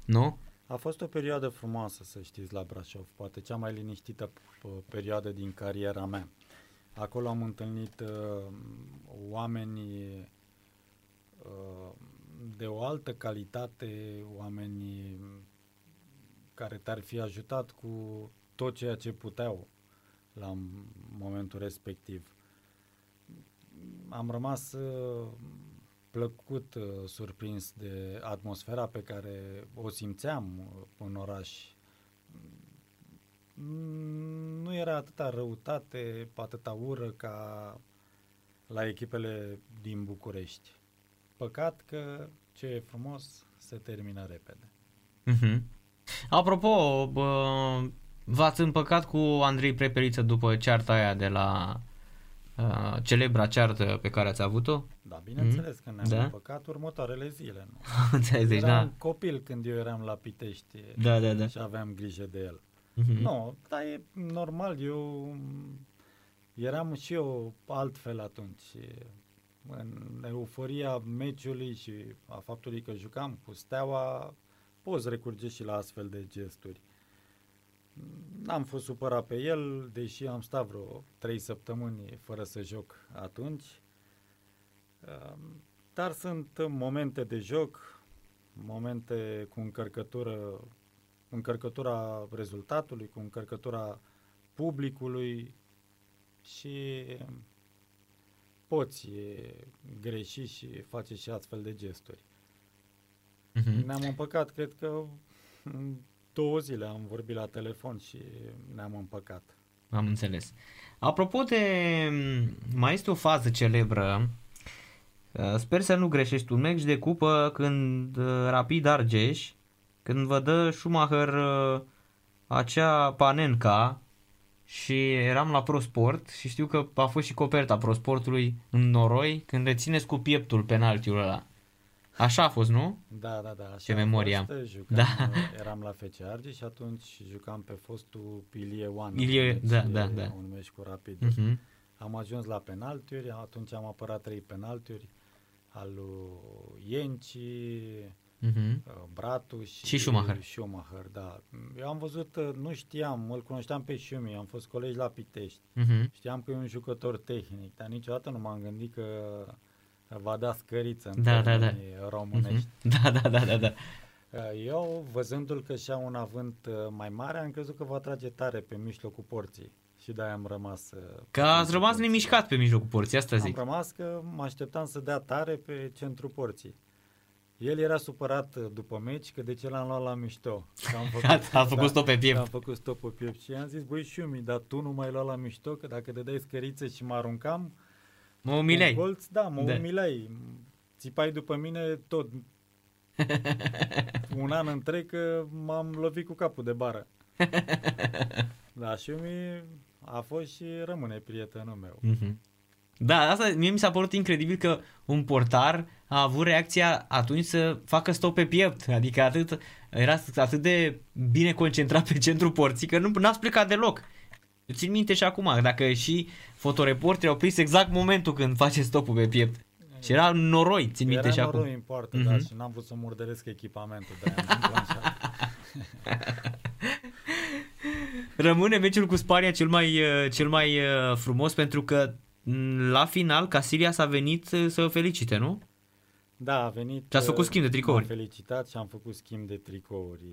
Nu? A fost o perioadă frumoasă, să știți, la Brașov, poate cea mai liniștită perioadă din cariera mea. Acolo am întâlnit uh, oameni uh, de o altă calitate, oameni care te-ar fi ajutat cu tot ceea ce puteau la momentul respectiv. Am rămas uh, plăcut uh, surprins de atmosfera pe care o simțeam uh, în oraș. Nu era atâta răutate, atâta ură ca la echipele din București. Păcat că ce e frumos se termină repede. Uh-huh. Apropo, bă, v-ați împăcat cu Andrei Prepeliță după cearta aia de la uh, celebra ceartă pe care ați avut-o? Da, bineînțeles mm? că ne-am da? împăcat următoarele zile. Nu? Înțeles, deci, eram da. copil când eu eram la Pitești da, da, da. și aveam grijă de el. Mm-hmm. Nu, dar e normal, eu eram și eu altfel atunci în euforia meciului și a faptului că jucam cu Steaua, poți recurge și la astfel de gesturi. N-am fost supărat pe el, deși am stat vreo trei săptămâni fără să joc atunci. Dar sunt momente de joc, momente cu încărcătură, încărcătura rezultatului, cu încărcătura publicului și poți greși și face și astfel de gesturi. Uh-huh. Ne-am împăcat, cred că în două zile am vorbit la telefon și ne-am împăcat. Am înțeles. Apropo de, mai este o fază celebră, uh, sper să nu greșești, un meci de cupă când uh, Rapid Argeș, când vă dă Schumacher uh, acea panenca și eram la ProSport și știu că a fost și coperta ProSportului în noroi când rețineți cu pieptul penaltiul ăla. Așa a fost, nu? Da, da, da. Așa Ce memorie am. Jucam, da. Eram la FC Argeș și atunci jucam pe fostul Ilie One. Ilie, da, da, da. Un meci cu Rapid. Uh-huh. Am ajuns la penaltiuri, atunci am apărat trei penaltiuri al lui Ienci, uh-huh. Bratu și, și Schumacher. Schumacher, da. Eu am văzut, uh, nu știam, îl cunoșteam pe Schumi, am fost colegi la Pitești. Uh-huh. Știam că e un jucător tehnic, dar niciodată nu m-am gândit că va da scăriță în da, da, da. românești. Uh-huh. Da, da, da, da, da. Uh, eu, văzându-l că și-a un avânt mai mare, am crezut că va trage tare pe mijlocul porții. Și de-aia am rămas... Că ați rămas nemișcat pe mijlocul porții, asta zic. Am rămas că mă așteptam să dea tare pe centrul porții. El era supărat uh, după meci că de ce l-am luat la mișto. am făcut, a făcut da, stop pe piept. Am făcut stop pe piept și am zis, băi Șumi, dar tu nu mai luat la mișto, că dacă te dai scăriță și mă aruncam, mă umilai. Colț, da, mă da. umilai. Țipai după mine tot. Un an întreg că m-am lovit cu capul de bară. da, Șumi a fost și rămâne prietenul meu. Mm-hmm. Da, asta mie mi s-a părut incredibil că un portar a avut reacția atunci să facă stop pe piept. Adică atât, era atât de bine concentrat pe centrul porții că nu n-ați plecat deloc. Eu țin minte și acum, dacă și fotoreporterii au prins exact momentul când face stopul pe piept. Și era noroi, țin minte era și acum. Era noroi în poartă, mm-hmm. da, și n-am vrut să murdăresc echipamentul de aia Rămâne meciul cu Spania cel mai, cel mai uh, frumos pentru că la final Casilias a venit să o felicite, nu? Da, a venit. Și ați făcut schimb de tricouri. Am felicitat și am făcut schimb de tricouri.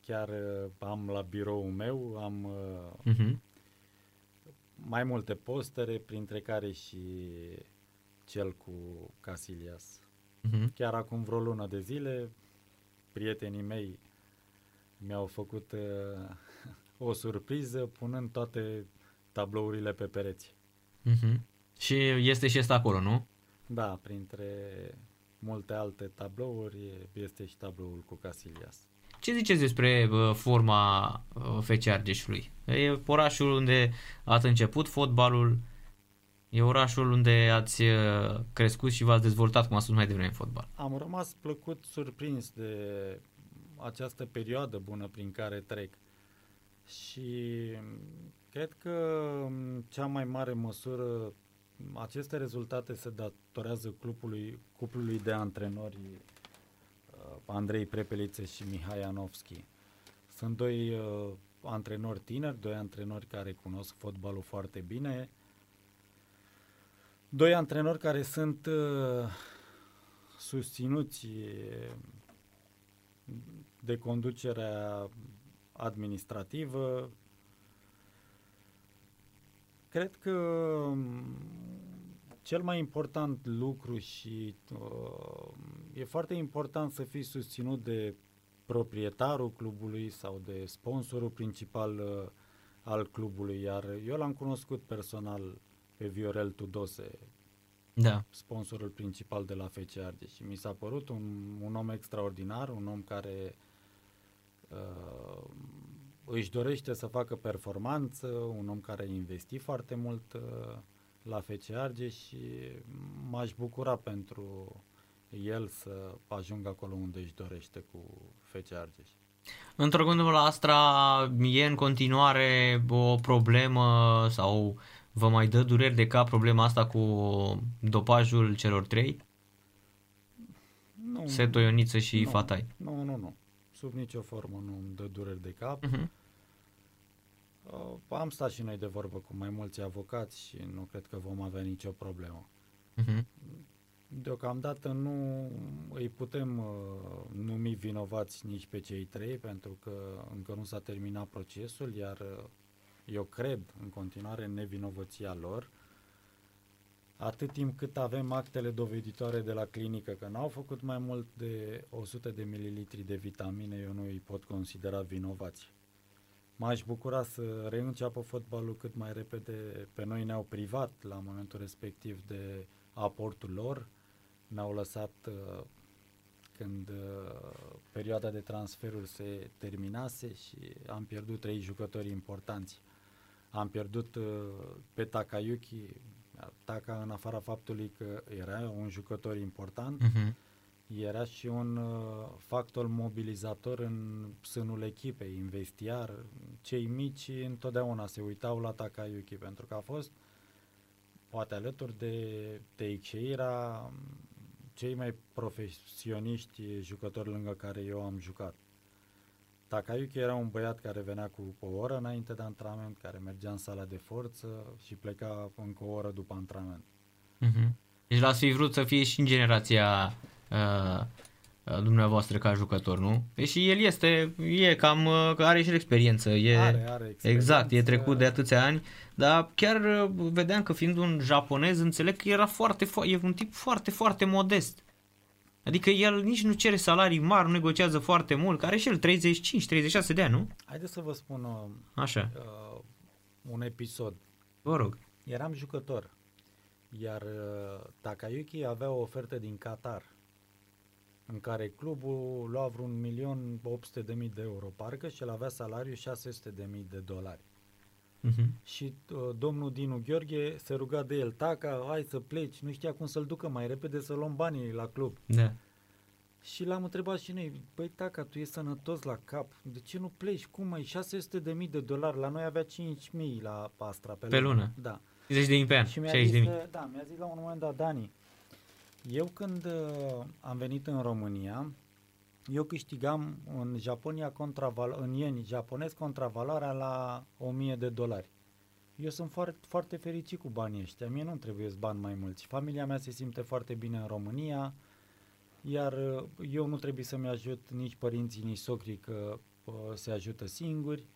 Chiar uh, am la biroul meu, am uh-huh. mai multe postere, printre care și cel cu Casilias. Uh-huh. Chiar acum vreo lună de zile, prietenii mei mi-au făcut uh, o surpriză punând toate tablourile pe pereți. Uh-huh. Și este și este acolo, nu? Da, printre multe alte tablouri este și tabloul cu Casilias. Ce ziceți despre uh, forma uh, FC Argeșului? E orașul unde ați început fotbalul, e orașul unde ați uh, crescut și v-ați dezvoltat, cum a spus mai devreme, în fotbal. Am rămas plăcut surprins de această perioadă bună prin care trec. Și cred că cea mai mare măsură aceste rezultate se datorează clubului, cuplului de antrenori uh, Andrei Prepelițe și Mihai Anovski. Sunt doi uh, antrenori tineri, doi antrenori care cunosc fotbalul foarte bine, doi antrenori care sunt uh, susținuți de conducerea administrativă. Cred că um, cel mai important lucru și uh, e foarte important să fii susținut de proprietarul clubului sau de sponsorul principal uh, al clubului, iar eu l-am cunoscut personal pe Viorel Tudose, da. sponsorul principal de la FC Argeș și mi s-a părut un, un om extraordinar, un om care uh, își dorește să facă performanță, un om care a investit foarte mult uh, la FC Argeș și m-aș bucura pentru el să ajungă acolo unde își dorește cu FC Argeș. Întorcându-mă la Astra, e în continuare o problemă sau vă mai dă dureri de cap problema asta cu dopajul celor trei? Nu. Seto, Ioniță și nu, Fatai. Nu, nu, nu. Sub nicio formă nu îmi dă dureri de cap. Uh-huh. Uh, am stat și noi de vorbă cu mai mulți avocați și nu cred că vom avea nicio problemă. Uh-huh. Deocamdată nu îi putem uh, numi vinovați nici pe cei trei pentru că încă nu s-a terminat procesul, iar uh, eu cred în continuare în nevinovăția lor. Atât timp cât avem actele doveditoare de la clinică că n-au făcut mai mult de 100 de mililitri de vitamine, eu nu îi pot considera vinovați. M-aș bucura să reînceapă fotbalul cât mai repede. Pe noi ne-au privat la momentul respectiv de aportul lor. Ne-au lăsat uh, când uh, perioada de transferuri se terminase și am pierdut trei jucători importanți. Am pierdut uh, pe Takayuki, Taka în afara faptului că era un jucător important, uh-huh era și un uh, factor mobilizator în sânul echipei, în vestiar. Cei mici întotdeauna se uitau la Takayuki pentru că a fost, poate alături de Teixeira, cei mai profesioniști jucători lângă care eu am jucat. Takayuki era un băiat care venea cu o oră înainte de antrenament, care mergea în sala de forță și pleca încă o oră după antrenament. Uh-huh. Deci l-ați fi vrut să fie și în generația uh, dumneavoastră ca jucător, nu? Și el este, e cam, uh, are și experiență. E, are, are experiență. Exact, e trecut de atâția ani, dar chiar uh, vedeam că fiind un japonez, înțeleg că era foarte, e un tip foarte, foarte modest. Adică el nici nu cere salarii mari, nu negociază foarte mult, care și el 35-36 de ani, nu? Haideți să vă spun uh, Așa. Uh, un episod. Vă rog. Eram jucător, iar uh, Takayuki avea o ofertă din Qatar în care clubul lua vreun milion 800 de mii de euro, parcă, și el avea salariu 600 de mii de dolari. Uh-huh. Și uh, domnul Dinu Gheorghe se ruga de el, taca, hai să pleci, nu știa cum să-l ducă mai repede să luăm banii la club. Da. Și l-am întrebat și noi, băi taca, tu ești sănătos la cap, de ce nu pleci? Cum mai 600 de mii de dolari, la noi avea 5 mii la Pastra pe, pe lună. lună. Da. 50 de mii pe an, și mi-a zis, Da, mi-a zis la un moment dat, Dani, eu când uh, am venit în România, eu câștigam în Japonia contraval, în ieni japonez contravaloarea la 1000 de dolari. eu sunt foarte, foarte fericit cu banii ăștia. Mie nu trebuie bani mai mulți. Familia mea se simte foarte bine în România, iar uh, eu nu trebuie să-mi ajut nici părinții, nici socrii că uh, se ajută singuri.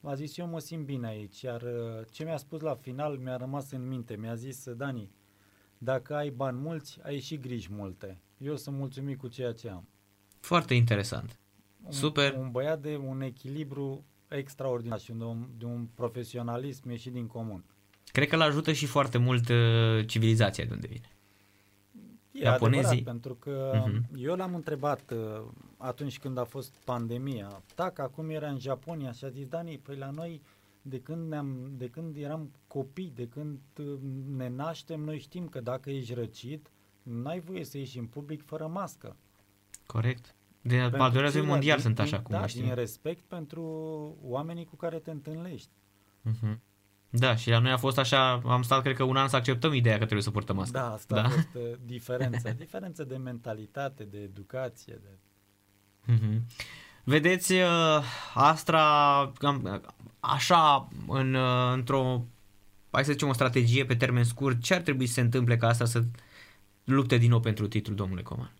M-a zis, eu mă simt bine aici, iar uh, ce mi-a spus la final mi-a rămas în minte. Mi-a zis, Dani, dacă ai bani mulți, ai și griji multe. Eu sunt mulțumit cu ceea ce am. Foarte interesant. Un, Super. Un băiat de un echilibru extraordinar și de un, de un profesionalism ieșit din comun. Cred că îl ajută și foarte mult uh, civilizația de unde vine. E Japonezii- adevărat, pentru că Mhm. eu l-am întrebat uh, atunci când a fost pandemia, tac, acum era în Japonia și a zis, Dani, păi la noi de când, ne-am, de când eram copii, de când uh, ne naștem, noi știm că dacă ești răcit, n-ai voie să ieși în public fără mască. Corect. De al Pentru doilea război ceilalți, mondial din- sunt așa din, cum da, știm. din respect pentru oamenii cu care te întâlnești. Mhm. Da, și la noi a fost așa, am stat cred că un an să acceptăm ideea că trebuie să purtăm mască. Da, asta Da. a fost uh, diferența. diferență de mentalitate, de educație. De... Mhm. Vedeți, uh, Astra, cam, așa, în, uh, într-o, hai să zicem, o strategie pe termen scurt, ce ar trebui să se întâmple ca Astra să lupte din nou pentru titlu, domnule Coman?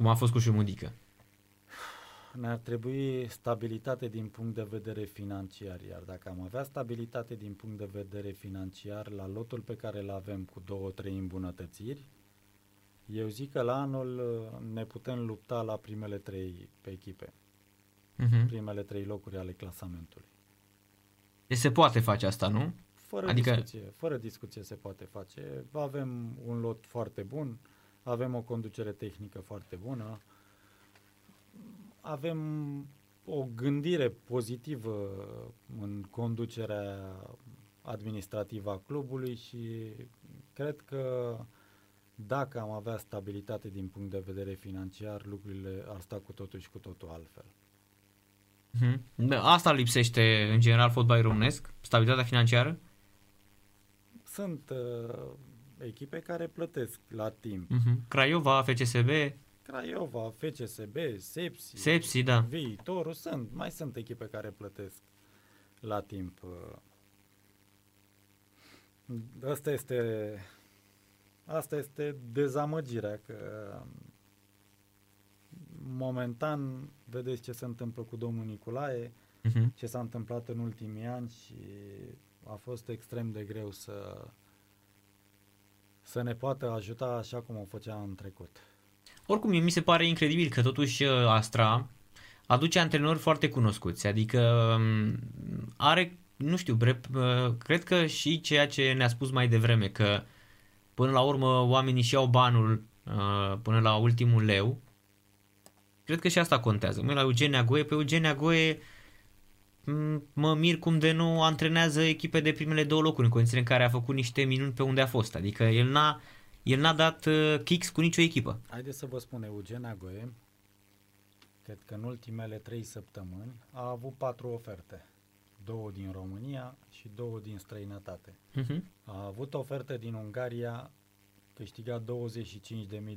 Cum a fost cu Șumudică. Ne-ar trebui stabilitate din punct de vedere financiar, iar dacă am avea stabilitate din punct de vedere financiar la lotul pe care îl avem cu două, trei îmbunătățiri, eu zic că la anul uh, ne putem lupta la primele trei pe echipe, Mhm. primele trei locuri ale clasamentului. Deci se poate face asta, nu? Fără Adică- adică... discuție, fără discuție se poate face. Avem un lot foarte bun, avem o conducere tehnică foarte bună, avem o gândire pozitivă în conducerea administrativă a clubului și cred că dacă am avea stabilitate din punct de vedere financiar, lucrurile ar sta cu totul și cu totul altfel. Mhm. Da, Asta lipsește în general fotbalul românesc, stabilitatea financiară. Sunt uh, echipe care plătesc la timp. Mhm. Craiova, FCSB, Craiova, FCSB, Sepsi, Sepsi, da. Viitorul, sunt, mai sunt echipe care plătesc la timp. Asta este asta este dezamăgirea că momentan vedeți ce se întâmplă cu domnul Nicolae, Mhm. ce s-a întâmplat în ultimii ani și a fost extrem de greu să să ne poată ajuta așa cum o făcea în trecut. Oricum, mie mi se pare incredibil că totuși uh, Astra aduce antrenori foarte cunoscuți, adică um, are, nu știu, bre, uh, cred că și ceea ce ne-a spus mai devreme, că până la urmă oamenii și au banul uh, până la ultimul leu, cred că și asta contează. Mă la Eugen Agoe, pe Eugen Agoe m- mă mir cum de nu antrenează echipe de primele două locuri în condițiile în care a făcut niște minuni pe unde a fost. Adică el n-a, el n-a dat uh, kicks cu nicio echipă. Haideți să vă spun, Eugen Agoe, cred că în ultimele trei săptămâni a avut patru oferte. Două din România și două din străinătate. Uh-huh. A avut oferte din Ungaria, câștiga 25.000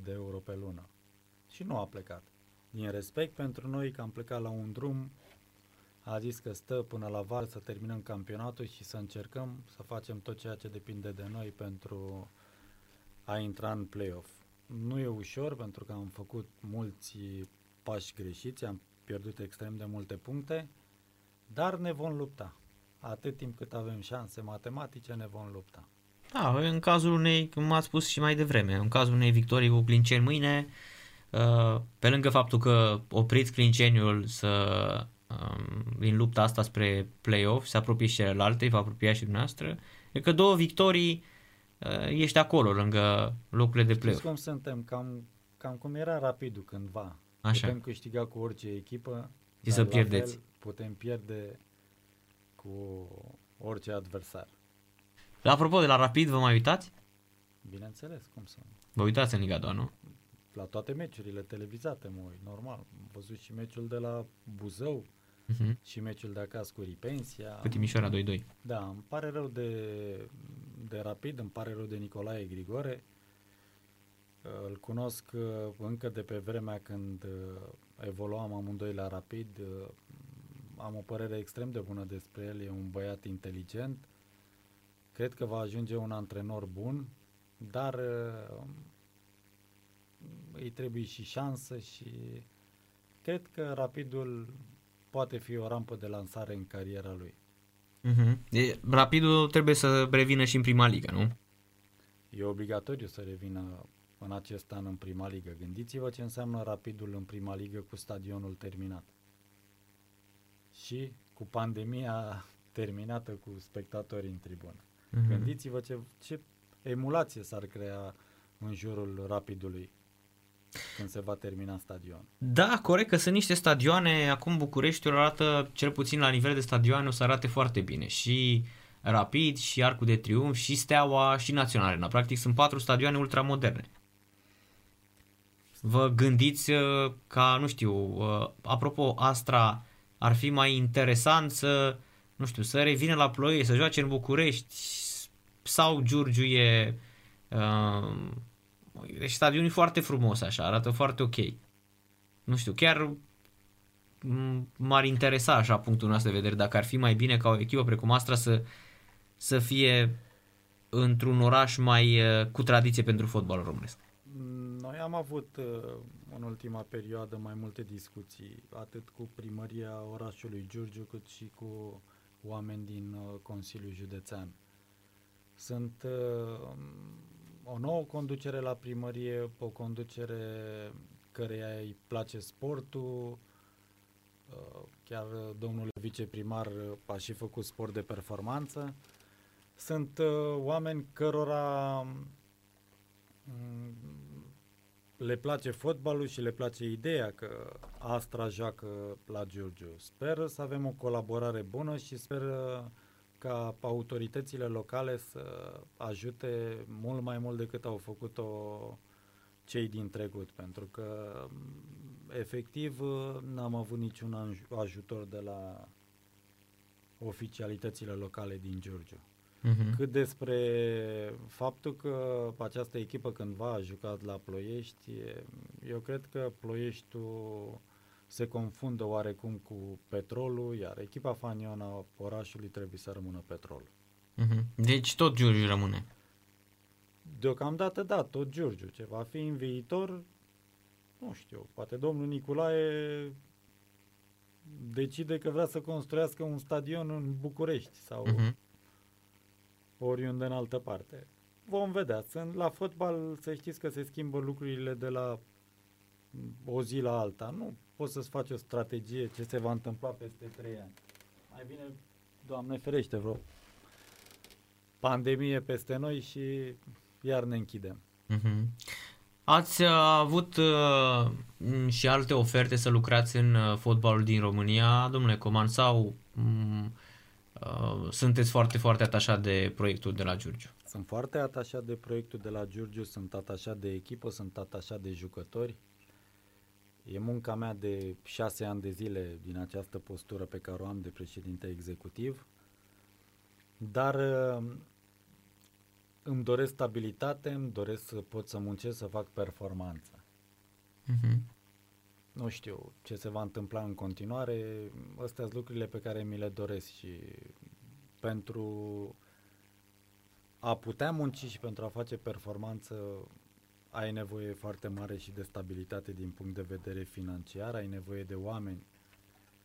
de euro pe lună. Și nu a plecat. Din respect pentru noi că am plecat la un drum, a zis că stă până la vară să terminăm campionatul și să încercăm să facem tot ceea ce depinde de noi pentru a intra în play-off. Nu e ușor pentru că am făcut mulți pași greșiți, am pierdut extrem de multe puncte, dar ne vom lupta. Atât timp cât avem șanse matematice, ne vom lupta. Da, în cazul unei, cum ați spus și mai devreme, în cazul unei victorii cu Clinceni mâine, uh, pe lângă faptul că opriți Clinceniul să um, din lupta asta spre play-off, se apropie și celelalte, va apropia și dumneavoastră, e că două victorii uh, ești acolo, lângă locurile de Știți play-off. cum suntem? Cam, cam cum era rapidul cândva. Așa. Putem câștiga cu orice echipă, Și dar să la pierdeți. fel putem pierde cu orice adversar. Apropo de la Rapid, vă mai uitați? Bineînțeles, cum să nu. Vă uitați în Liga 2, nu? La toate meciurile televizate, mă uit, normal. Am văzut și meciul de la Buzău Uh-huh. și meciul de acasă cu Ripensia. Cu Timișoara 2-2. Da, îmi pare rău de, de Rapid, îmi pare rău de Nicolae Grigore. Îl cunosc uh, încă de pe vremea când uh, evoluam amândoi la Rapid. Uh, Am o părere extrem de bună despre el, e un băiat inteligent, Cred că va ajunge un antrenor bun, dar uh, îi trebuie și șansă și cred că Rapidul poate fi o rampă de lansare în cariera lui. Uh-huh. E, Rapidul trebuie să revină și în prima ligă, nu? E obligatoriu să revină în acest an în prima ligă. Gândiți-vă ce înseamnă Rapidul în prima ligă cu stadionul terminat. Și cu pandemia terminată cu spectatorii în tribună. Uh-huh. Gândiți-vă ce, ce emulație s-ar crea în jurul Rapidului când se va termina stadion. Da, corect că sunt niște stadioane, acum Bucureștiul arată, cel puțin la nivel de stadioane, o să arate foarte bine. Și Rapid, și Arcul de Triumf, și Steaua, și Național Arena. Practic sunt patru stadioane ultramoderne. Vă gândiți uh, ca, nu știu, uh, apropo, Astra ar fi mai interesant să, nu știu, să revină la ploie, să joace în București sau Giurgiu e uh, deci stadionul e foarte frumos așa, arată foarte ok. Nu știu, chiar m-ar interesa așa punctul nostru de vedere dacă ar fi mai bine ca o echipă precum Astra să, să fie într-un oraș mai uh, cu tradiție pentru fotbal românesc. Noi am avut uh, în ultima perioadă mai multe discuții, atât cu primăria orașului Giurgiu, cât și cu oameni din uh, Consiliul Județean. Sunt o nouă conducere la primărie, o conducere căreia îi place sportul, uh, chiar domnul viceprimar a și făcut sport de performanță. Sunt uh, oameni cărora mm, le place fotbalul și le place ideea că Astra joacă la Giurgiu. Sper să avem o colaborare bună și sper ca autoritățile locale să ajute mult mai mult decât au făcut-o cei din trecut, pentru că efectiv n-am avut niciun ajutor de la oficialitățile locale din Giurgiu. Uh-huh. Cât despre faptul că această echipă cândva a jucat la Ploiești, eu cred că Ploieștiul se confundă oarecum cu petrolul, iar echipa fanionă a orașului trebuie să rămână petrol. Uh-huh. Deci tot Giurgiu rămâne. Deocamdată da, tot Giurgiu. Ce va fi în viitor, nu știu, poate domnul Nicolae decide că vrea să construiască un stadion în București sau uh-huh. oriunde în altă parte. Vom vedea. Sunt la fotbal, să știți că se schimbă lucrurile de la o zi la alta. Nu poți să-ți faci o strategie ce se va întâmpla peste trei ani. Mai bine, Doamne ferește, vreo pandemie peste noi și iar ne închidem. Uh-huh. Ați uh, avut uh, și alte oferte să lucrați în uh, fotbalul din România, domnule Coman, sau um, uh, sunteți foarte, foarte atașat de proiectul de la Giurgiu? Sunt foarte atașat de proiectul de la Giurgiu, sunt atașat de echipă, sunt atașat de jucători. E munca mea de șase ani de zile din această postură pe care o am de președinte executiv, dar uh, îmi doresc stabilitate, îmi doresc să pot să muncesc, să fac performanță. Uh-huh. Nu știu ce se va întâmpla în continuare, astea sunt lucrurile pe care mi le doresc și pentru a putea munci și pentru a face performanță ai nevoie foarte mare și de stabilitate din punct de vedere financiar, ai nevoie de oameni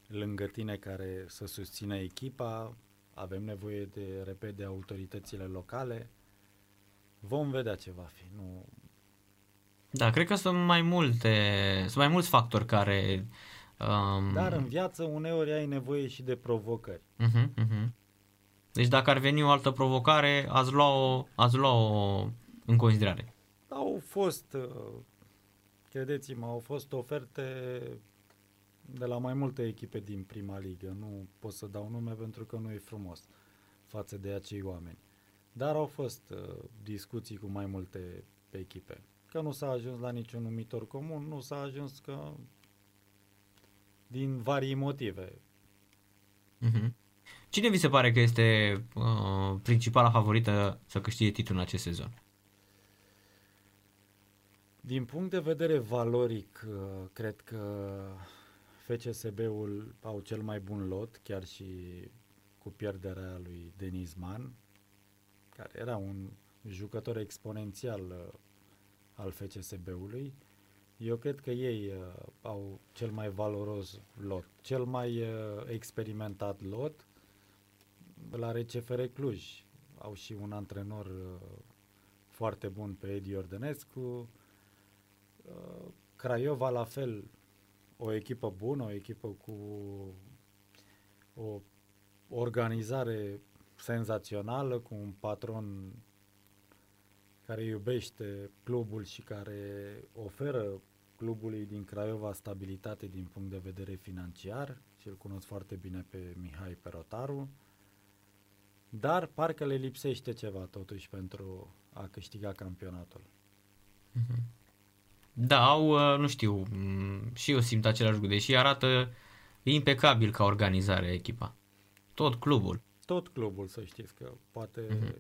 lângă tine care să susțină echipa, avem nevoie de, repede, de autoritățile locale. Vom vedea ce va fi. Nu... Da, cred că sunt mai multe, sunt mai mulți factori care... Um... Dar în viață uneori ai nevoie și de provocări. Uh-huh, uh-huh. Deci dacă ar veni o altă provocare, ați lua-o, ați lua-o în considerare. Au fost, uh, credeți-mă, au fost oferte de la mai multe echipe din prima ligă. Nu pot să dau nume pentru că nu e frumos față de acei oameni. Dar au fost uh, discuții cu mai multe echipe. Că nu s-a ajuns la niciun numitor comun, nu s-a ajuns că din varii motive. Mm-hmm. Cine vi se pare că este uh, principala favorită să câștige titlul în acest sezon? Din punct de vedere valoric, uh, cred că FCSB-ul au cel mai bun lot, chiar și cu pierderea lui Denis Mann. care era un jucător exponențial uh, al FCSB-ului, eu cred că ei uh, au cel mai valoros lot, cel mai uh, experimentat lot la RCFR Cluj. Au și un antrenor uh, foarte bun pe Edi Ordănescu. Uh, Craiova la fel, o echipă bună, o echipă cu o organizare senzațională, cu un patron care iubește clubul și care oferă clubului din Craiova stabilitate din punct de vedere financiar. Și îl cunosc foarte bine pe Mihai Perotaru, dar parcă le lipsește ceva totuși pentru a câștiga campionatul. Da, au, uh, nu știu, m, și eu simt același lucru, deși arată impecabil ca organizare echipa. Tot clubul. Tot clubul, să știți că poate Mhm.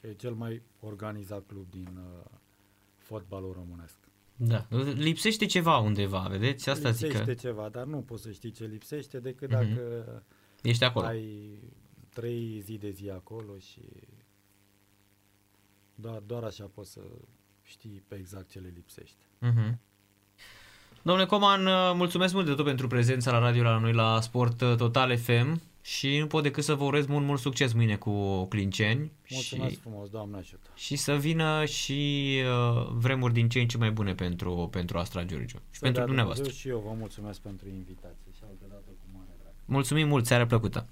că e cel mai organizat club din uh, fotbalul românesc. Da, lipsește ceva undeva, vedeți? Asta lipsește zic că ceva, dar nu poți să știi ce lipsește decât Mhm. dacă ești acolo. ai trei zi de zi acolo și doar, doar așa poți să știi pe exact ce le lipsește. Mhm. Domnule Coman, uh, mulțumesc mult de tot pentru prezența la radio la noi la Sport uh, Total FM și nu pot decât să vă urez mult, mult succes mâine cu Clinceni Mulțumesc și, frumos, Doamne ajută! și să vină și uh, vremuri din ce în ce mai bune pentru, pentru Astra Giurgiu și Să pentru dea dumneavoastră. Dumnezeu Și eu vă mulțumesc pentru invitație și altă dată cu mare drag. Mulțumim mult, seară plăcută!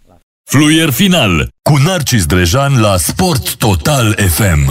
Fluier final cu Narcis Drejan la Sport Total FM.